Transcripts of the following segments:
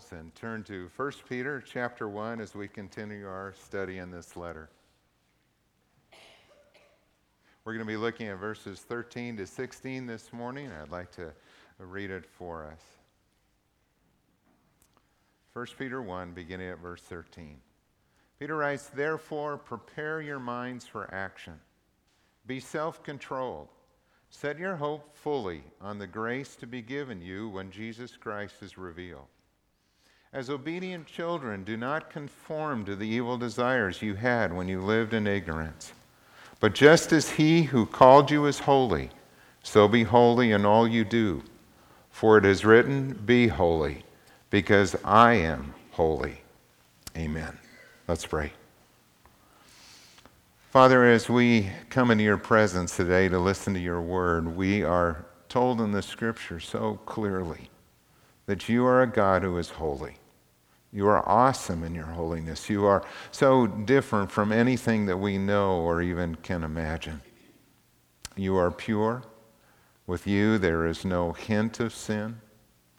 Bibles and turn to 1 Peter chapter 1 as we continue our study in this letter. We're going to be looking at verses 13 to 16 this morning. I'd like to read it for us. 1 Peter 1, beginning at verse 13. Peter writes, Therefore, prepare your minds for action. Be self controlled. Set your hope fully on the grace to be given you when Jesus Christ is revealed. As obedient children, do not conform to the evil desires you had when you lived in ignorance. But just as he who called you is holy, so be holy in all you do. For it is written, Be holy, because I am holy. Amen. Let's pray. Father, as we come into your presence today to listen to your word, we are told in the scripture so clearly that you are a God who is holy. You are awesome in your holiness. You are so different from anything that we know or even can imagine. You are pure. With you, there is no hint of sin.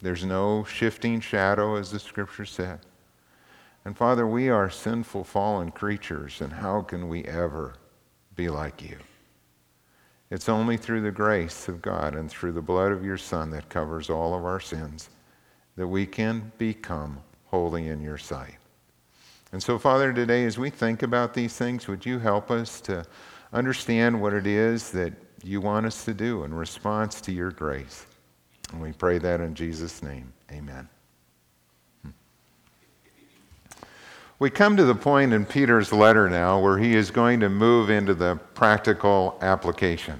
There's no shifting shadow, as the scripture said. And Father, we are sinful, fallen creatures, and how can we ever be like you? It's only through the grace of God and through the blood of your Son that covers all of our sins that we can become holy in your sight. And so, Father, today as we think about these things, would you help us to understand what it is that you want us to do in response to your grace? And we pray that in Jesus' name. Amen. We come to the point in Peter's letter now where he is going to move into the practical application.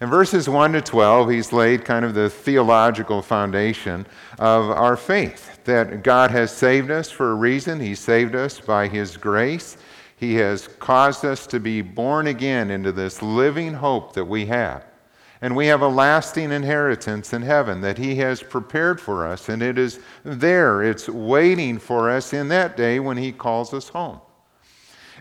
In verses 1 to 12, he's laid kind of the theological foundation of our faith that God has saved us for a reason. He saved us by His grace. He has caused us to be born again into this living hope that we have. And we have a lasting inheritance in heaven that He has prepared for us, and it is there. It's waiting for us in that day when He calls us home.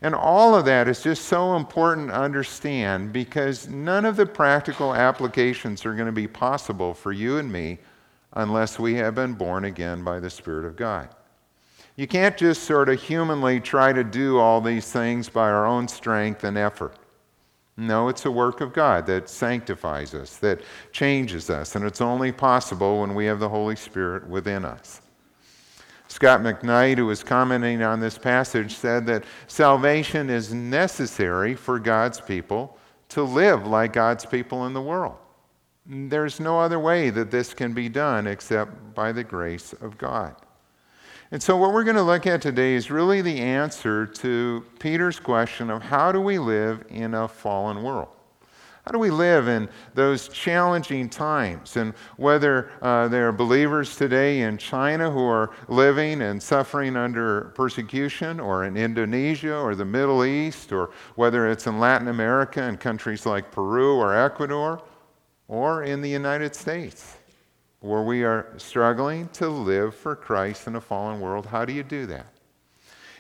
And all of that is just so important to understand because none of the practical applications are going to be possible for you and me unless we have been born again by the Spirit of God. You can't just sort of humanly try to do all these things by our own strength and effort. No, it's a work of God that sanctifies us, that changes us, and it's only possible when we have the Holy Spirit within us. Scot McKnight, who was commenting on this passage, said that salvation is necessary for God's people to live like God's people in the world. There's no other way that this can be done except by the grace of God. And so, what we're going to look at today is really the answer to Peter's question of how do we live in a fallen world? How do we live in those challenging times? And whether uh, there are believers today in China who are living and suffering under persecution, or in Indonesia or the Middle East, or whether it's in Latin America and countries like Peru or Ecuador, or in the United States, where we are struggling to live for Christ in a fallen world, how do you do that?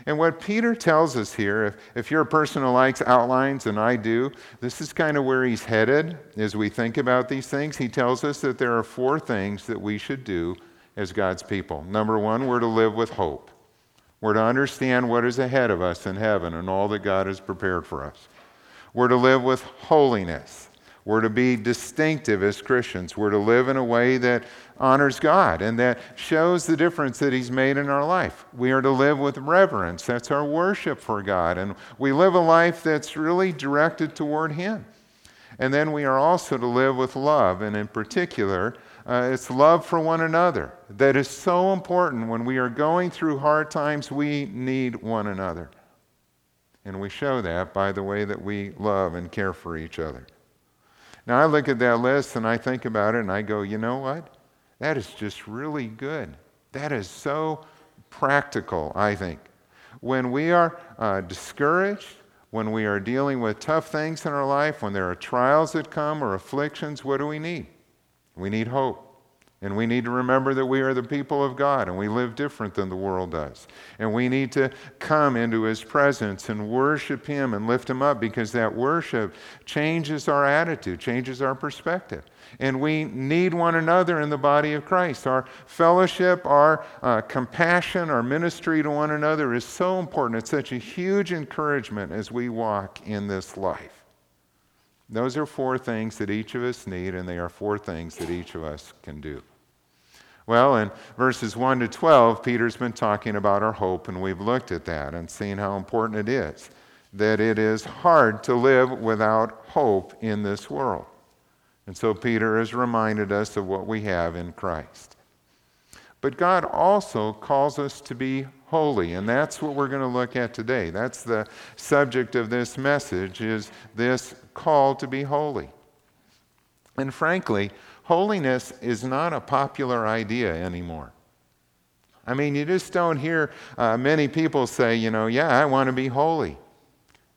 And what Peter tells us here, if, if you're a person who likes outlines, and I do, this is kind of where he's headed as we think about these things. He tells us that there are four things that we should do as God's people. Number one, we're to live with hope. We're to understand what is ahead of us in heaven and all that God has prepared for us. We're to live with holiness. We're to be distinctive as Christians. We're to live in a way that honors God and that shows the difference that He's made in our life. We are to live with reverence. That's our worship for God. And we live a life that's really directed toward Him. And then we are also to live with love, and in particular, uh, it's love for one another that is so important. When we are going through hard times, we need one another. And we show that by the way that we love and care for each other. Now, I look at that list and I think about it and I go, you know what? That is just really good. That is so practical, I think. When we are uh, discouraged, when we are dealing with tough things in our life, when there are trials that come or afflictions, what do we need? We need hope. And we need to remember that we are the people of God and we live different than the world does. And we need to come into His presence and worship Him and lift Him up because that worship changes our attitude, changes our perspective. And we need one another in the body of Christ. Our fellowship, our uh, compassion, our ministry to one another is so important. It's such a huge encouragement as we walk in this life. Those are four things that each of us need, and they are four things that each of us can do. Well, in verses 1 to 12, Peter's been talking about our hope, and we've looked at that and seen how important it is that it is hard to live without hope in this world. And so Peter has reminded us of what we have in Christ. But God also calls us to be holy, and that's what we're going to look at today. That's the subject of this message is this call to be holy. And frankly, holiness is not a popular idea anymore. I mean, you just don't hear uh, many people say, you know, yeah, I want to be holy.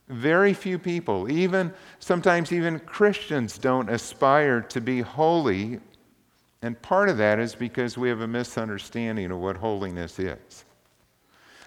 Very few people, even sometimes even Christians, don't aspire to be holy. And part of that is because we have a misunderstanding of what holiness is.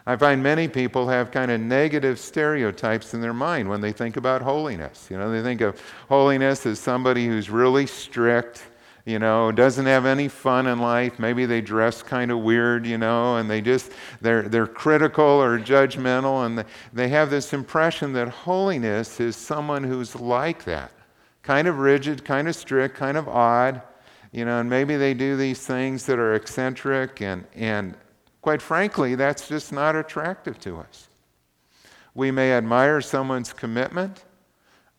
I find many people have kind of negative stereotypes in their mind when they think about holiness. You know, they think of holiness as somebody who's really strict, you know, doesn't have any fun in life. Maybe they dress kind of weird, you know, and they just, they're, they're critical or judgmental, and they have this impression that holiness is someone who's like that kind of rigid, kind of strict, kind of odd, you know, and maybe they do these things that are eccentric and, and Quite frankly, that's just not attractive to us. We may admire someone's commitment.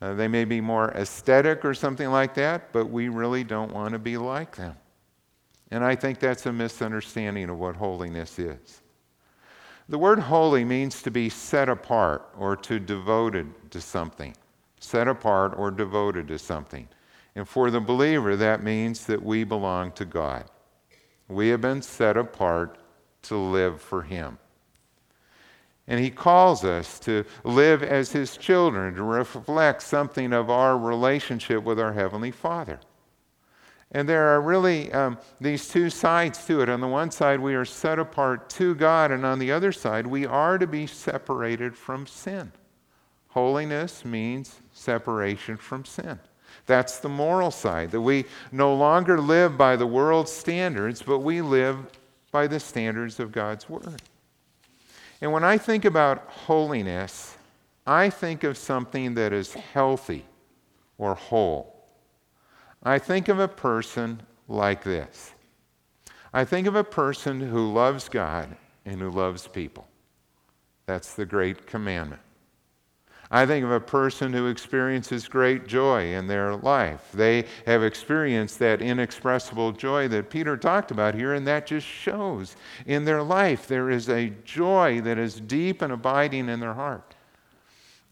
Uh, they may be more aesthetic or something like that, but we really don't want to be like them. And I think that's a misunderstanding of what holiness is. The word holy means to be set apart or to devoted to something. Set apart or devoted to something. And for the believer, that means that we belong to God. We have been set apart to live for Him. And He calls us to live as His children, to reflect something of our relationship with our Heavenly Father. And there are really um, these two sides to it. On the one side, we are set apart to God, and on the other side, we are to be separated from sin. Holiness means separation from sin. That's the moral side, that we no longer live by the world's standards, but we live by the standards of God's Word. And when I think about holiness, I think of something that is healthy or whole. I think of a person like this I think of a person who loves God and who loves people. That's the great commandment. I think of a person who experiences great joy in their life. They have experienced that inexpressible joy that Peter talked about here, and that just shows in their life. There is a joy that is deep and abiding in their heart.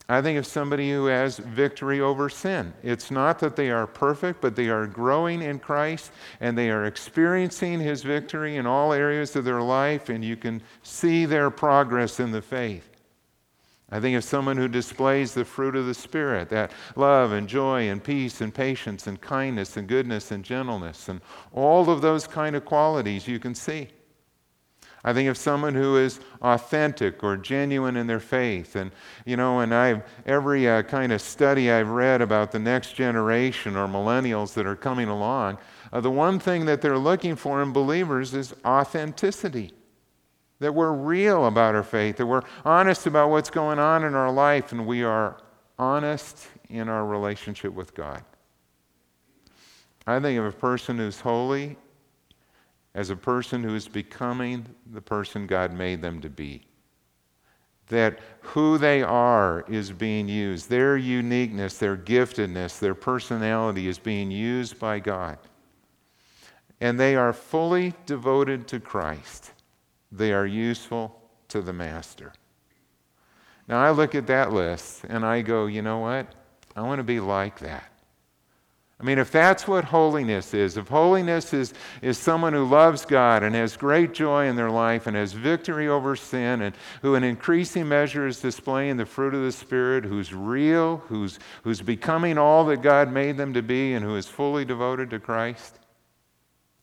I think of somebody who has victory over sin. It's not that they are perfect, but they are growing in Christ and they are experiencing his victory in all areas of their life, and you can see their progress in the faith. I think of someone who displays the fruit of the Spirit that love and joy and peace and patience and kindness and goodness and gentleness and all of those kind of qualities you can see. I think of someone who is authentic or genuine in their faith. And, you know, and I've, every uh, kind of study I've read about the next generation or millennials that are coming along, uh, the one thing that they're looking for in believers is authenticity that we're real about our faith, that we're honest about what's going on in our life, and we are honest in our relationship with God. I think of a person who's holy as a person who is becoming the person God made them to be. That who they are is being used, their uniqueness, their giftedness, their personality is being used by God. And they are fully devoted to Christ they are useful to the master. Now, I look at that list and I go, you know what? I want to be like that. I mean, if that's what holiness is, if holiness is, is someone who loves God and has great joy in their life and has victory over sin and who in increasing measure is displaying the fruit of the Spirit, who's real, who's, who's becoming all that God made them to be, and who is fully devoted to Christ,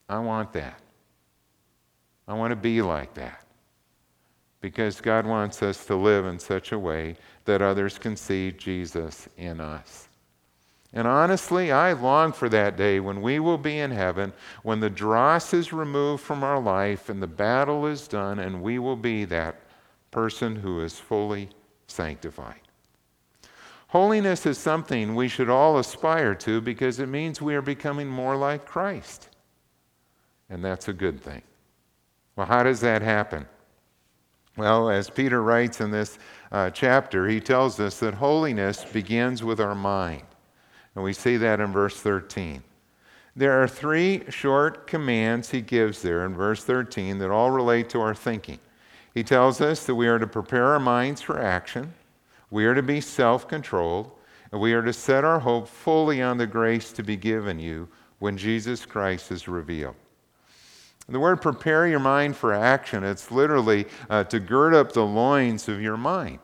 I want that. I want to be like that. Because God wants us to live in such a way that others can see Jesus in us. And honestly, I long for that day when we will be in heaven, when the dross is removed from our life and the battle is done, and we will be that person who is fully sanctified. Holiness is something we should all aspire to because it means we are becoming more like Christ. And that's a good thing. Well, how does that happen? Well, as Peter writes in this uh, chapter, he tells us that holiness begins with our mind. And we see that in verse 13. There are three short commands he gives there in verse 13 that all relate to our thinking. He tells us that we are to prepare our minds for action, we are to be self controlled, and we are to set our hope fully on the grace to be given you when Jesus Christ is revealed. The word prepare your mind for action, it's literally uh, to gird up the loins of your mind.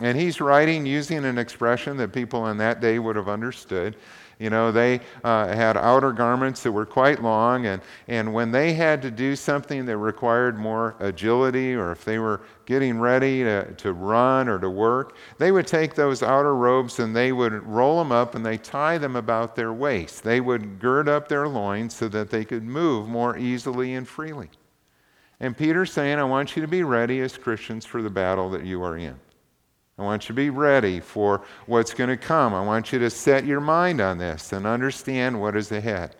And he's writing using an expression that people in that day would have understood. You know, they uh, had outer garments that were quite long, and, and when they had to do something that required more agility, or if they were getting ready to, to run or to work, they would take those outer robes and they would roll them up and they tie them about their waist. They would gird up their loins so that they could move more easily and freely. And Peter's saying, I want you to be ready as Christians for the battle that you are in. I want you to be ready for what's going to come. I want you to set your mind on this and understand what is ahead.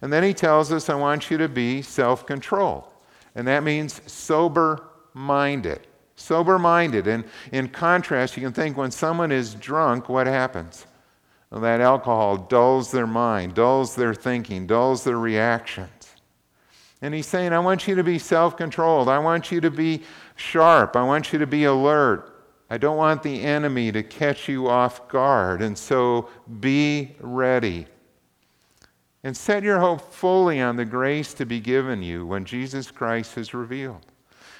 And then he tells us, I want you to be self control. And that means sober minded. Sober minded. And in contrast, you can think when someone is drunk, what happens? Well, that alcohol dulls their mind, dulls their thinking, dulls their reactions. And he's saying, I want you to be self controlled. I want you to be sharp. I want you to be alert. I don't want the enemy to catch you off guard. And so be ready. And set your hope fully on the grace to be given you when Jesus Christ is revealed.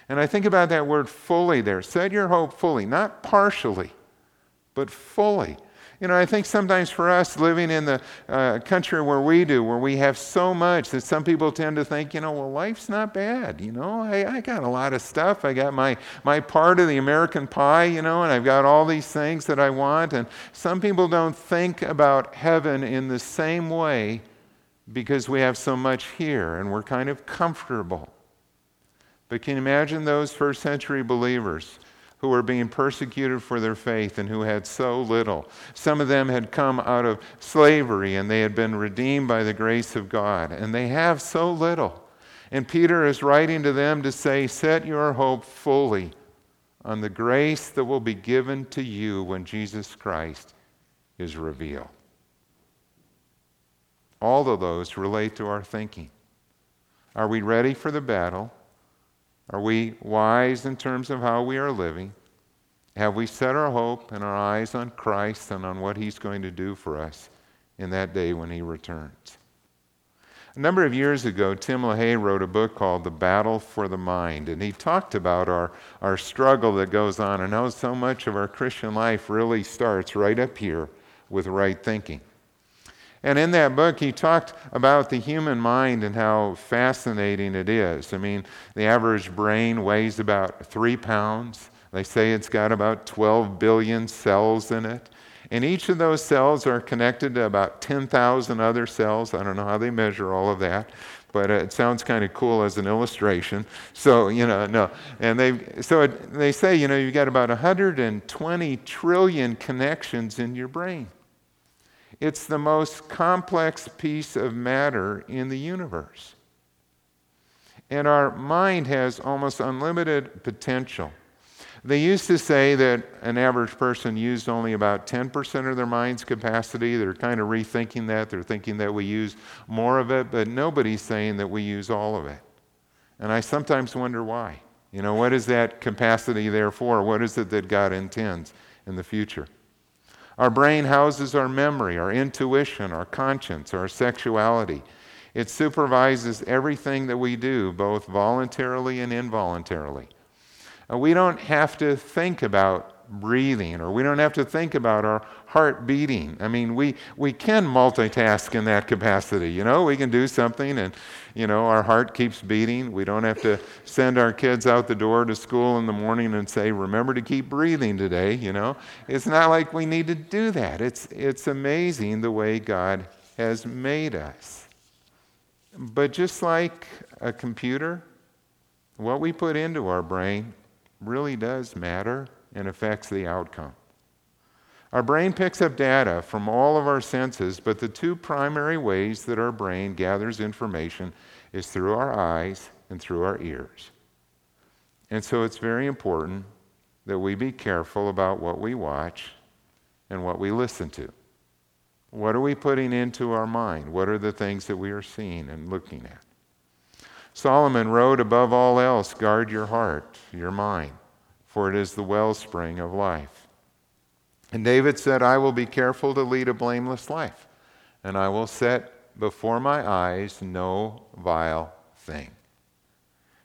And I think about that word fully there. Set your hope fully, not partially, but fully. You know, I think sometimes for us living in the uh, country where we do, where we have so much that some people tend to think, you know, well, life's not bad. You know, I, I got a lot of stuff. I got my, my part of the American pie, you know, and I've got all these things that I want. And some people don't think about heaven in the same way because we have so much here and we're kind of comfortable. But can you imagine those first century believers who were being persecuted for their faith and who had so little. Some of them had come out of slavery and they had been redeemed by the grace of God, and they have so little. And Peter is writing to them to say, Set your hope fully on the grace that will be given to you when Jesus Christ is revealed. All of those relate to our thinking. Are we ready for the battle? Are we wise in terms of how we are living? Have we set our hope and our eyes on Christ and on what He's going to do for us in that day when He returns? A number of years ago, Tim LaHaye wrote a book called The Battle for the Mind, and he talked about our, our struggle that goes on and how so much of our Christian life really starts right up here with right thinking. And in that book, he talked about the human mind and how fascinating it is. I mean, the average brain weighs about three pounds. They say it's got about 12 billion cells in it. And each of those cells are connected to about 10,000 other cells. I don't know how they measure all of that, but it sounds kind of cool as an illustration. So, you know, no. And they, so it, they say, you know, you've got about 120 trillion connections in your brain. It's the most complex piece of matter in the universe. And our mind has almost unlimited potential. They used to say that an average person used only about 10% of their mind's capacity. They're kind of rethinking that. They're thinking that we use more of it, but nobody's saying that we use all of it. And I sometimes wonder why. You know, what is that capacity there for? What is it that God intends in the future? Our brain houses our memory, our intuition, our conscience, our sexuality. It supervises everything that we do, both voluntarily and involuntarily. Uh, we don't have to think about breathing, or we don't have to think about our heart beating. I mean, we, we can multitask in that capacity. You know, we can do something and, you know, our heart keeps beating. We don't have to send our kids out the door to school in the morning and say, remember to keep breathing today, you know. It's not like we need to do that. It's, it's amazing the way God has made us. But just like a computer, what we put into our brain really does matter and affects the outcome. Our brain picks up data from all of our senses, but the two primary ways that our brain gathers information is through our eyes and through our ears. And so it's very important that we be careful about what we watch and what we listen to. What are we putting into our mind? What are the things that we are seeing and looking at? Solomon wrote, above all else, guard your heart, your mind, for it is the wellspring of life. And David said, I will be careful to lead a blameless life, and I will set before my eyes no vile thing.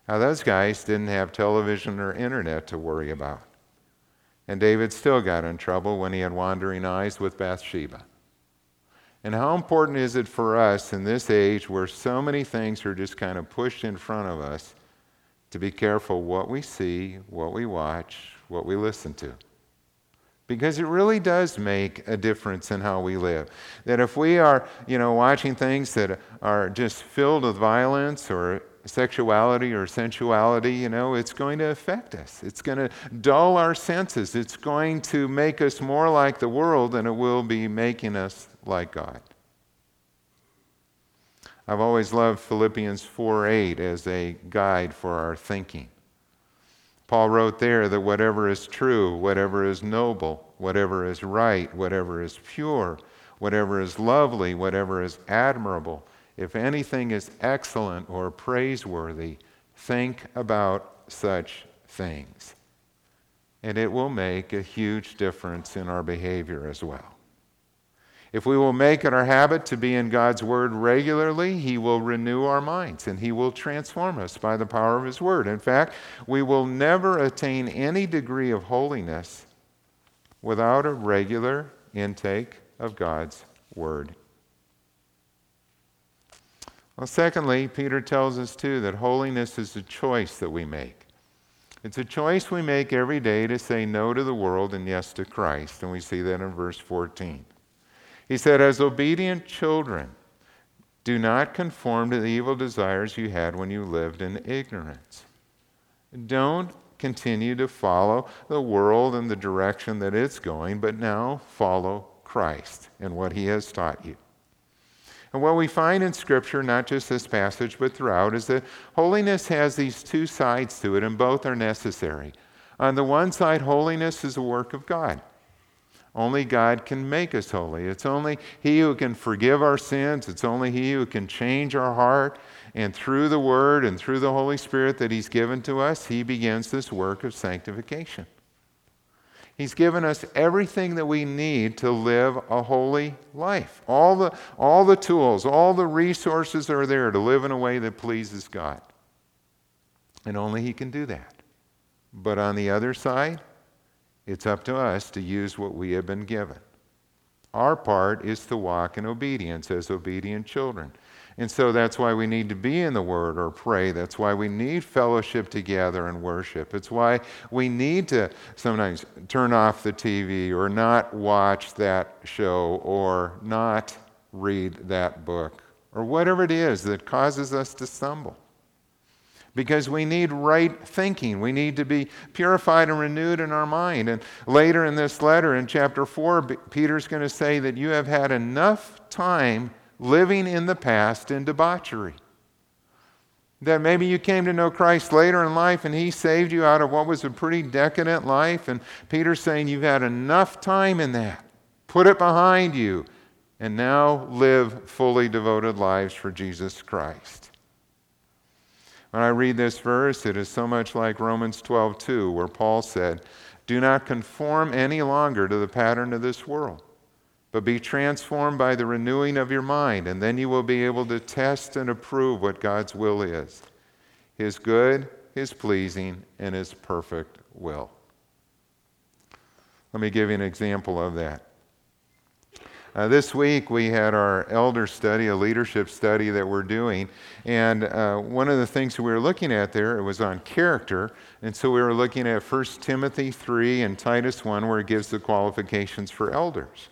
Now, those guys didn't have television or internet to worry about. And David still got in trouble when he had wandering eyes with Bathsheba. And how important is it for us in this age where so many things are just kind of pushed in front of us to be careful what we see, what we watch, what we listen to? Because it really does make a difference in how we live. That if we are, you know, watching things that are just filled with violence or sexuality or sensuality, you know, it's going to affect us. It's going to dull our senses. It's going to make us more like the world than it will be making us like God. I've always loved Philippians 4 8 as a guide for our thinking. Paul wrote there that whatever is true, whatever is noble, whatever is right, whatever is pure, whatever is lovely, whatever is admirable, if anything is excellent or praiseworthy, think about such things. And it will make a huge difference in our behavior as well. If we will make it our habit to be in God's Word regularly, He will renew our minds and He will transform us by the power of His Word. In fact, we will never attain any degree of holiness without a regular intake of God's Word. Well, secondly, Peter tells us too that holiness is a choice that we make. It's a choice we make every day to say no to the world and yes to Christ, and we see that in verse 14. He said, As obedient children, do not conform to the evil desires you had when you lived in ignorance. Don't continue to follow the world in the direction that it's going, but now follow Christ and what he has taught you. And what we find in Scripture, not just this passage, but throughout, is that holiness has these two sides to it, and both are necessary. On the one side, holiness is a work of God. Only God can make us holy. It's only He who can forgive our sins. It's only He who can change our heart. And through the Word and through the Holy Spirit that He's given to us, He begins this work of sanctification. He's given us everything that we need to live a holy life. All the, all the tools, all the resources are there to live in a way that pleases God. And only He can do that. But on the other side, it's up to us to use what we have been given. Our part is to walk in obedience as obedient children. And so that's why we need to be in the Word or pray. That's why we need fellowship together and worship. It's why we need to sometimes turn off the TV or not watch that show or not read that book or whatever it is that causes us to stumble because we need right thinking. We need to be purified and renewed in our mind. And later in this letter, in chapter 4, Peter's going to say that you have had enough time living in the past in debauchery. That maybe you came to know Christ later in life and he saved you out of what was a pretty decadent life. And Peter's saying you've had enough time in that. Put it behind you and now live fully devoted lives for Jesus Christ. When I read this verse, it is so much like Romans 12:2, where Paul said, "Do not conform any longer to the pattern of this world, but be transformed by the renewing of your mind, and then you will be able to test and approve what God's will is, his good, his pleasing, and his perfect will." Let me give you an example of that. Uh, this week we had our elder study, a leadership study that we're doing, and uh, one of the things we were looking at there it was on character, and so we were looking at 1 Timothy 3 and Titus 1, where it gives the qualifications for elders.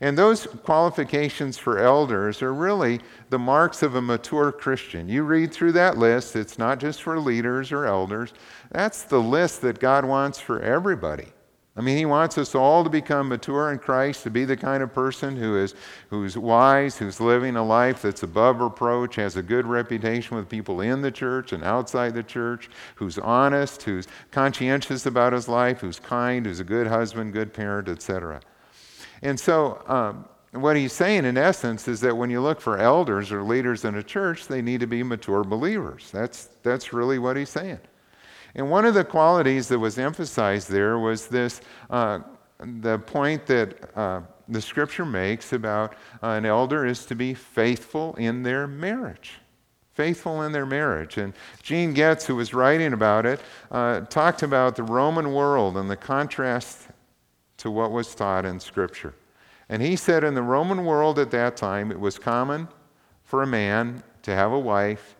And those qualifications for elders are really the marks of a mature Christian. You read through that list, it's not just for leaders or elders. That's the list that God wants for everybody. I mean, he wants us all to become mature in Christ, to be the kind of person who is who's wise, who's living a life that's above reproach, has a good reputation with people in the church and outside the church, who's honest, who's conscientious about his life, who's kind, who's a good husband, good parent, etc. And so, um, what he's saying in essence is that when you look for elders or leaders in a church, they need to be mature believers. That's, that's really what he's saying. And one of the qualities that was emphasized there was this uh, the point that uh, the scripture makes about uh, an elder is to be faithful in their marriage. Faithful in their marriage. And Gene Getz, who was writing about it, uh, talked about the Roman world and the contrast to what was taught in Scripture. And he said in the Roman world at that time, it was common for a man to have a wife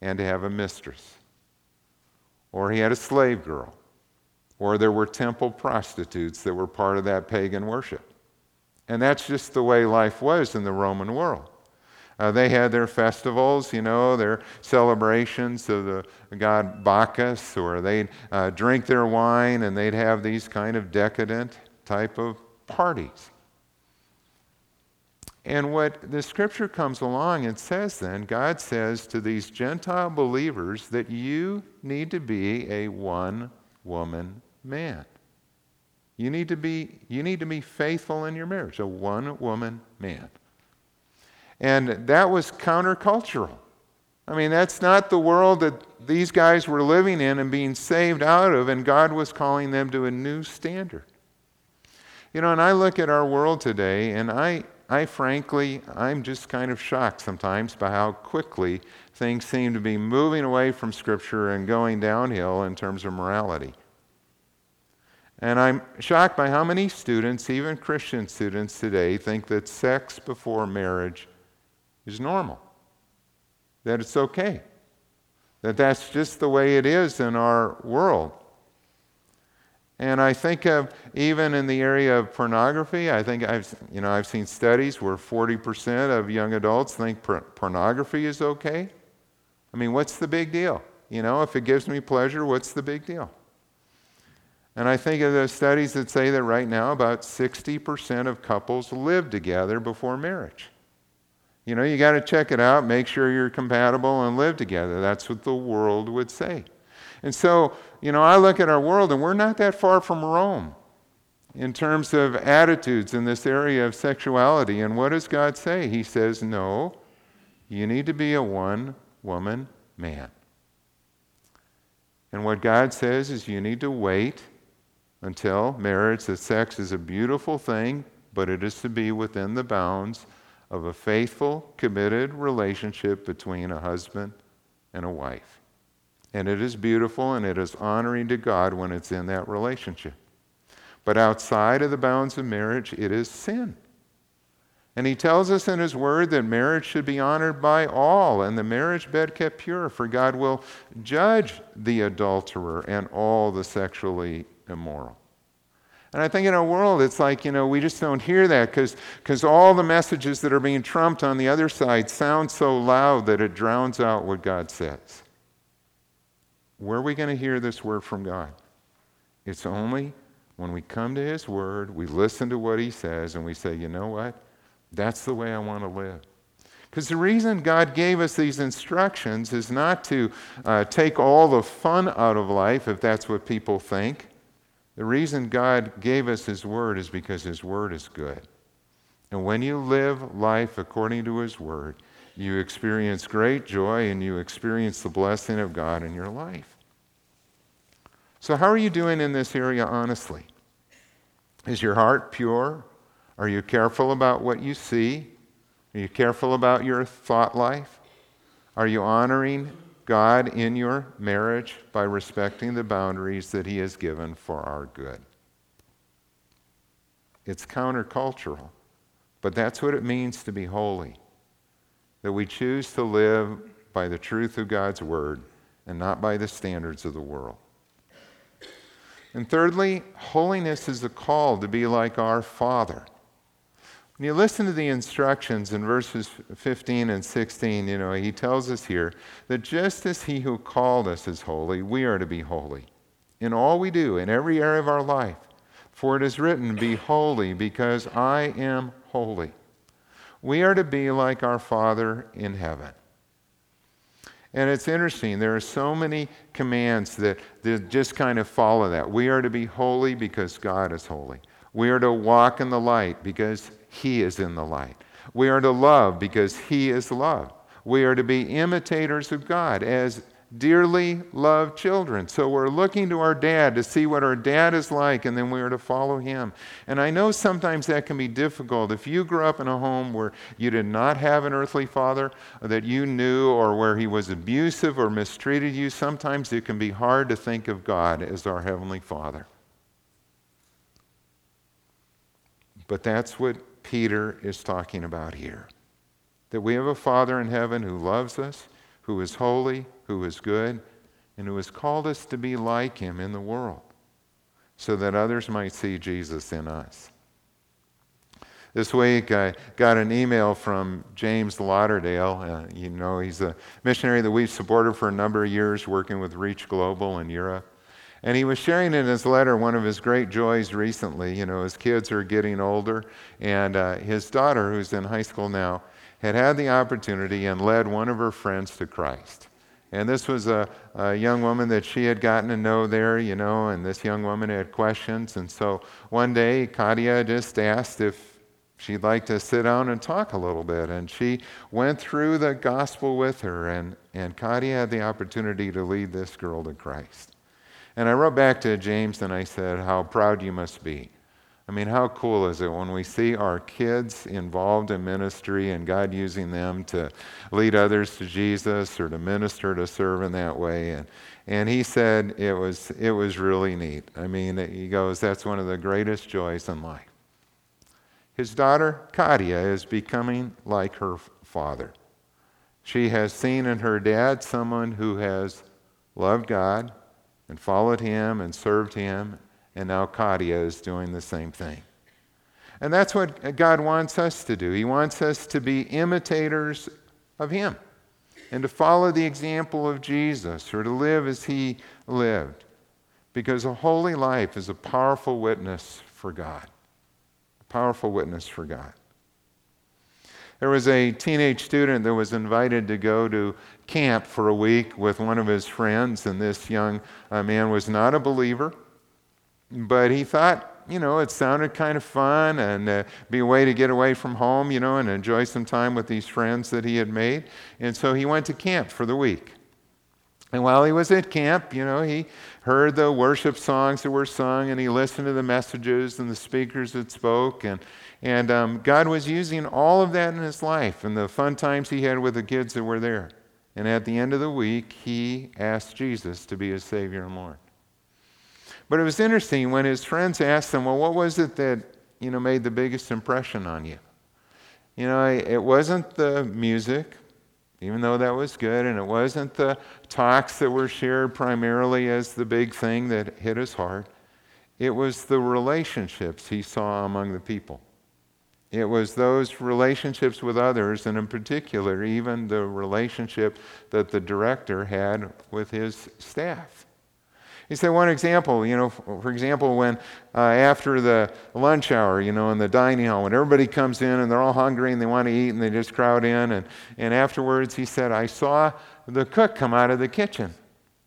and to have a mistress or he had a slave girl, or there were temple prostitutes that were part of that pagan worship. And that's just the way life was in the Roman world. Uh, they had their festivals, you know, their celebrations of the god Bacchus, or they'd uh, drink their wine and they'd have these kind of decadent type of parties. And what the scripture comes along and says then, God says to these Gentile believers that you need to be a one woman man. You need to be, you need to be faithful in your marriage, a one woman man. And that was countercultural. I mean, that's not the world that these guys were living in and being saved out of, and God was calling them to a new standard. You know, and I look at our world today, and I, I frankly, I'm just kind of shocked sometimes by how quickly things seem to be moving away from Scripture and going downhill in terms of morality. And I'm shocked by how many students, even Christian students today, think that sex before marriage is normal, that it's okay, that that's just the way it is in our world. And I think of even in the area of pornography, I think I've, you know, I've seen studies where 40% of young adults think pornography is okay. I mean, what's the big deal? You know, if it gives me pleasure, what's the big deal? And I think of the studies that say that right now about 60% of couples live together before marriage. You know, you got to check it out, make sure you're compatible, and live together. That's what the world would say. And so, you know, I look at our world and we're not that far from Rome in terms of attitudes in this area of sexuality. And what does God say? He says, no, you need to be a one woman man. And what God says is you need to wait until marriage, that sex is a beautiful thing, but it is to be within the bounds of a faithful, committed relationship between a husband and a wife. And it is beautiful and it is honoring to God when it's in that relationship. But outside of the bounds of marriage, it is sin. And he tells us in his word that marriage should be honored by all and the marriage bed kept pure, for God will judge the adulterer and all the sexually immoral. And I think in our world, it's like, you know, we just don't hear that because all the messages that are being trumped on the other side sound so loud that it drowns out what God says. Where are we going to hear this word from God? It's only when we come to His Word, we listen to what He says, and we say, you know what? That's the way I want to live. Because the reason God gave us these instructions is not to uh, take all the fun out of life, if that's what people think. The reason God gave us His Word is because His Word is good. And when you live life according to His Word, you experience great joy and you experience the blessing of God in your life. So, how are you doing in this area honestly? Is your heart pure? Are you careful about what you see? Are you careful about your thought life? Are you honoring God in your marriage by respecting the boundaries that He has given for our good? It's countercultural. But that's what it means to be holy. That we choose to live by the truth of God's word and not by the standards of the world. And thirdly, holiness is a call to be like our Father. When you listen to the instructions in verses 15 and 16, you know, he tells us here that just as he who called us is holy, we are to be holy in all we do, in every area of our life. For it is written, Be holy, because I am holy. We are to be like our Father in heaven. And it's interesting, there are so many commands that, that just kind of follow that. We are to be holy because God is holy. We are to walk in the light because He is in the light. We are to love because He is love. We are to be imitators of God as dearly loved children. So we're looking to our dad to see what our dad is like, and then we are to follow him. And I know sometimes that can be difficult. If you grew up in a home where you did not have an earthly father that you knew, or where he was abusive or mistreated you, sometimes it can be hard to think of God as our heavenly father. But that's what Peter is talking about here. That we have a Father in heaven who loves us, who is holy, who is good, and who has called us to be like him in the world so that others might see Jesus in us. This week, I got an email from James Lauderdale. Uh, you know, he's a missionary that we've supported for a number of years, working with Reach Global in Europe. And he was sharing in his letter one of his great joys recently. You know, his kids are getting older, and uh, his daughter, who's in high school now, had had the opportunity and led one of her friends to Christ. And this was a, a, young woman that she had gotten to know there, you know, and this young woman had questions. And so one day, Katia just asked if she'd like to sit down and talk a little bit. And she went through the gospel with her, and, and Katia had the opportunity to lead this girl to Christ. And I wrote back to James and I said, How proud you must be. I mean, how cool is it when we see our kids involved in ministry and God using them to lead others to Jesus or to minister to serve in that way? And, and he said it was, it was really neat. I mean, he goes, that's one of the greatest joys in life. His daughter, Katia, is becoming like her father. She has seen in her dad someone who has loved God and followed him and served him and now is doing the same thing. And that's what God wants us to do. He wants us to be imitators of Him and to follow the example of Jesus or to live as He lived. Because a holy life is a powerful witness for God. A powerful witness for God. There was a teenage student that was invited to go to camp for a week with one of his friends, and this young uh, man was not a believer. But he thought, you know, it sounded kind of fun and uh, be a way to get away from home, you know, and enjoy some time with these friends that he had made. And so he went to camp for the week. And while he was at camp, you know, he heard the worship songs that were sung and he listened to the messages and the speakers that spoke. And, and um, God was using all of that in his life and the fun times he had with the kids that were there. And at the end of the week, he asked Jesus to be his Savior and Lord. But it was interesting when his friends asked him, Well, what was it that you know, made the biggest impression on you? You know, it wasn't the music, even though that was good, and it wasn't the talks that were shared primarily as the big thing that hit his heart. It was the relationships he saw among the people. It was those relationships with others, and in particular, even the relationship that the director had with his staff. He said one example, you know, for example, when uh, after the lunch hour, you know, in the dining hall, when everybody comes in and they're all hungry and they want to eat and they just crowd in, and, and afterwards he said, I saw the cook come out of the kitchen.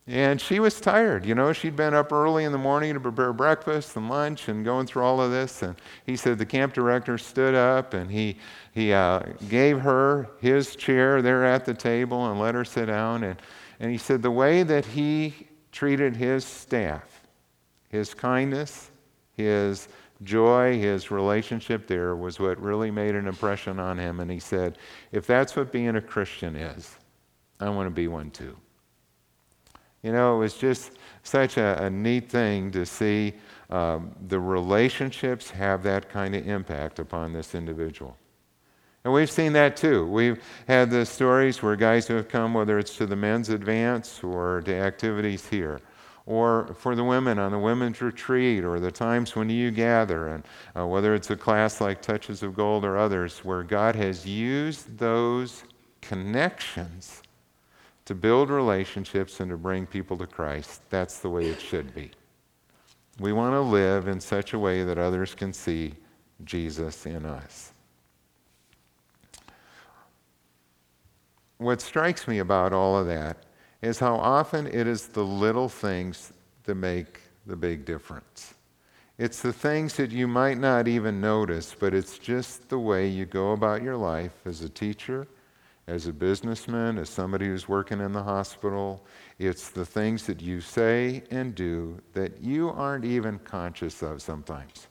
And she was tired, you know, she'd been up early in the morning to prepare breakfast and lunch and going through all of this. And he said the camp director stood up and he, he uh, gave her his chair there at the table and let her sit down. And, and he said the way that he treated his staff, his kindness, his joy, his relationship there was what really made an impression on him. And he said, If that's what being a Christian is, I want to be one too. You know, it was just such a, a neat thing to see um, the relationships have that kind of impact upon this individual. And we've seen that too. We've had the stories where guys who have come, whether it's to the men's advance or to activities here, or for the women on the women's retreat, or the times when you gather, and uh, whether it's a class like Touches of Gold or others, where God has used those connections to build relationships and to bring people to Christ. That's the way it should be. We want to live in such a way that others can see Jesus in us. What strikes me about all of that is how often it is the little things that make the big difference. It's the things that you might not even notice, but it's just the way you go about your life as a teacher, as a businessman, as somebody who's working in the hospital. It's the things that you say and do that you aren't even conscious of sometimes.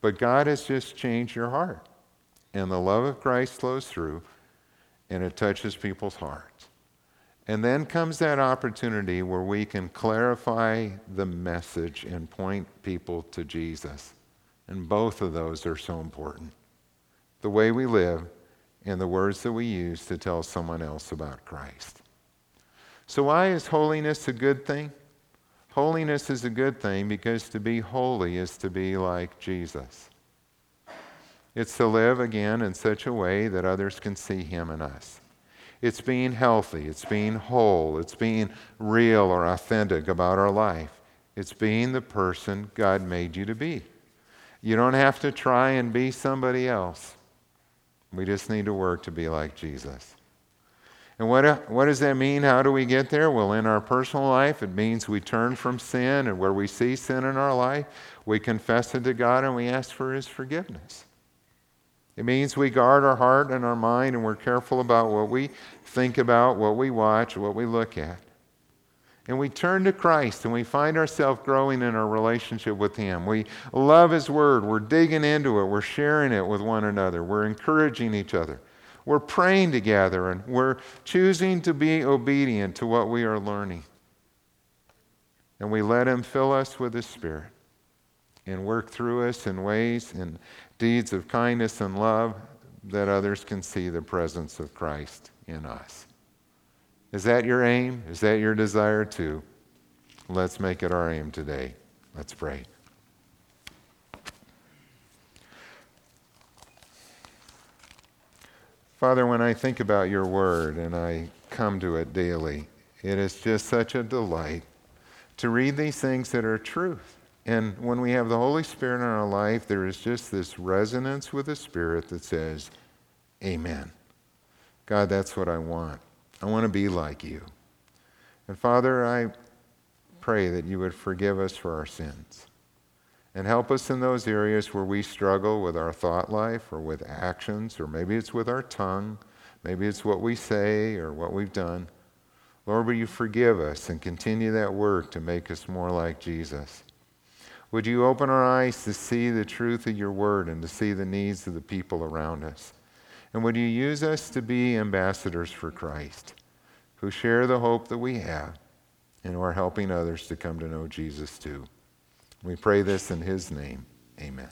But God has just changed your heart. And the love of Christ flows through and it touches people's hearts. And then comes that opportunity where we can clarify the message and point people to Jesus. And both of those are so important. The way we live and the words that we use to tell someone else about Christ. So, why is holiness a good thing? Holiness is a good thing because to be holy is to be like Jesus. It's to live again in such a way that others can see Him in us. It's being healthy, it's being whole, it's being real or authentic about our life. It's being the person God made you to be. You don't have to try and be somebody else. We just need to work to be like Jesus. And what, what does that mean? How do we get there? Well, in our personal life, it means we turn from sin, and where we see sin in our life, we confess it to God and we ask for His forgiveness. It means we guard our heart and our mind, and we're careful about what we think about, what we watch, what we look at and we turn to Christ and we find ourselves growing in our relationship with Him. We love His Word. We're digging into it. We're sharing it with one another. We're encouraging each other. We're praying together and we're choosing to be obedient to what we are learning. And we let Him fill us with His Spirit and work through us in ways and deeds of kindness and love that others can see the presence of Christ in us. Is that your aim? Is that your desire too? Let's make it our aim today. Let's pray. Father, when I think about your word and I come to it daily, it is just such a delight to read these things that are truth. And when we have the Holy Spirit in our life, there is just this resonance with the Spirit that says, Amen. God, that's what I want. I want to be like you. And Father, I pray that you would forgive us for our sins and help us in those areas where we struggle with our thought life or with actions, or maybe it's with our tongue, maybe it's what we say or what we've done. Lord, will you forgive us and continue that work to make us more like Jesus? Would you open our eyes to see the truth of your word and to see the needs of the people around us? And would you use us to be ambassadors for Christ who share the hope that we have and who are helping others to come to know Jesus too? We pray this in his name. Amen.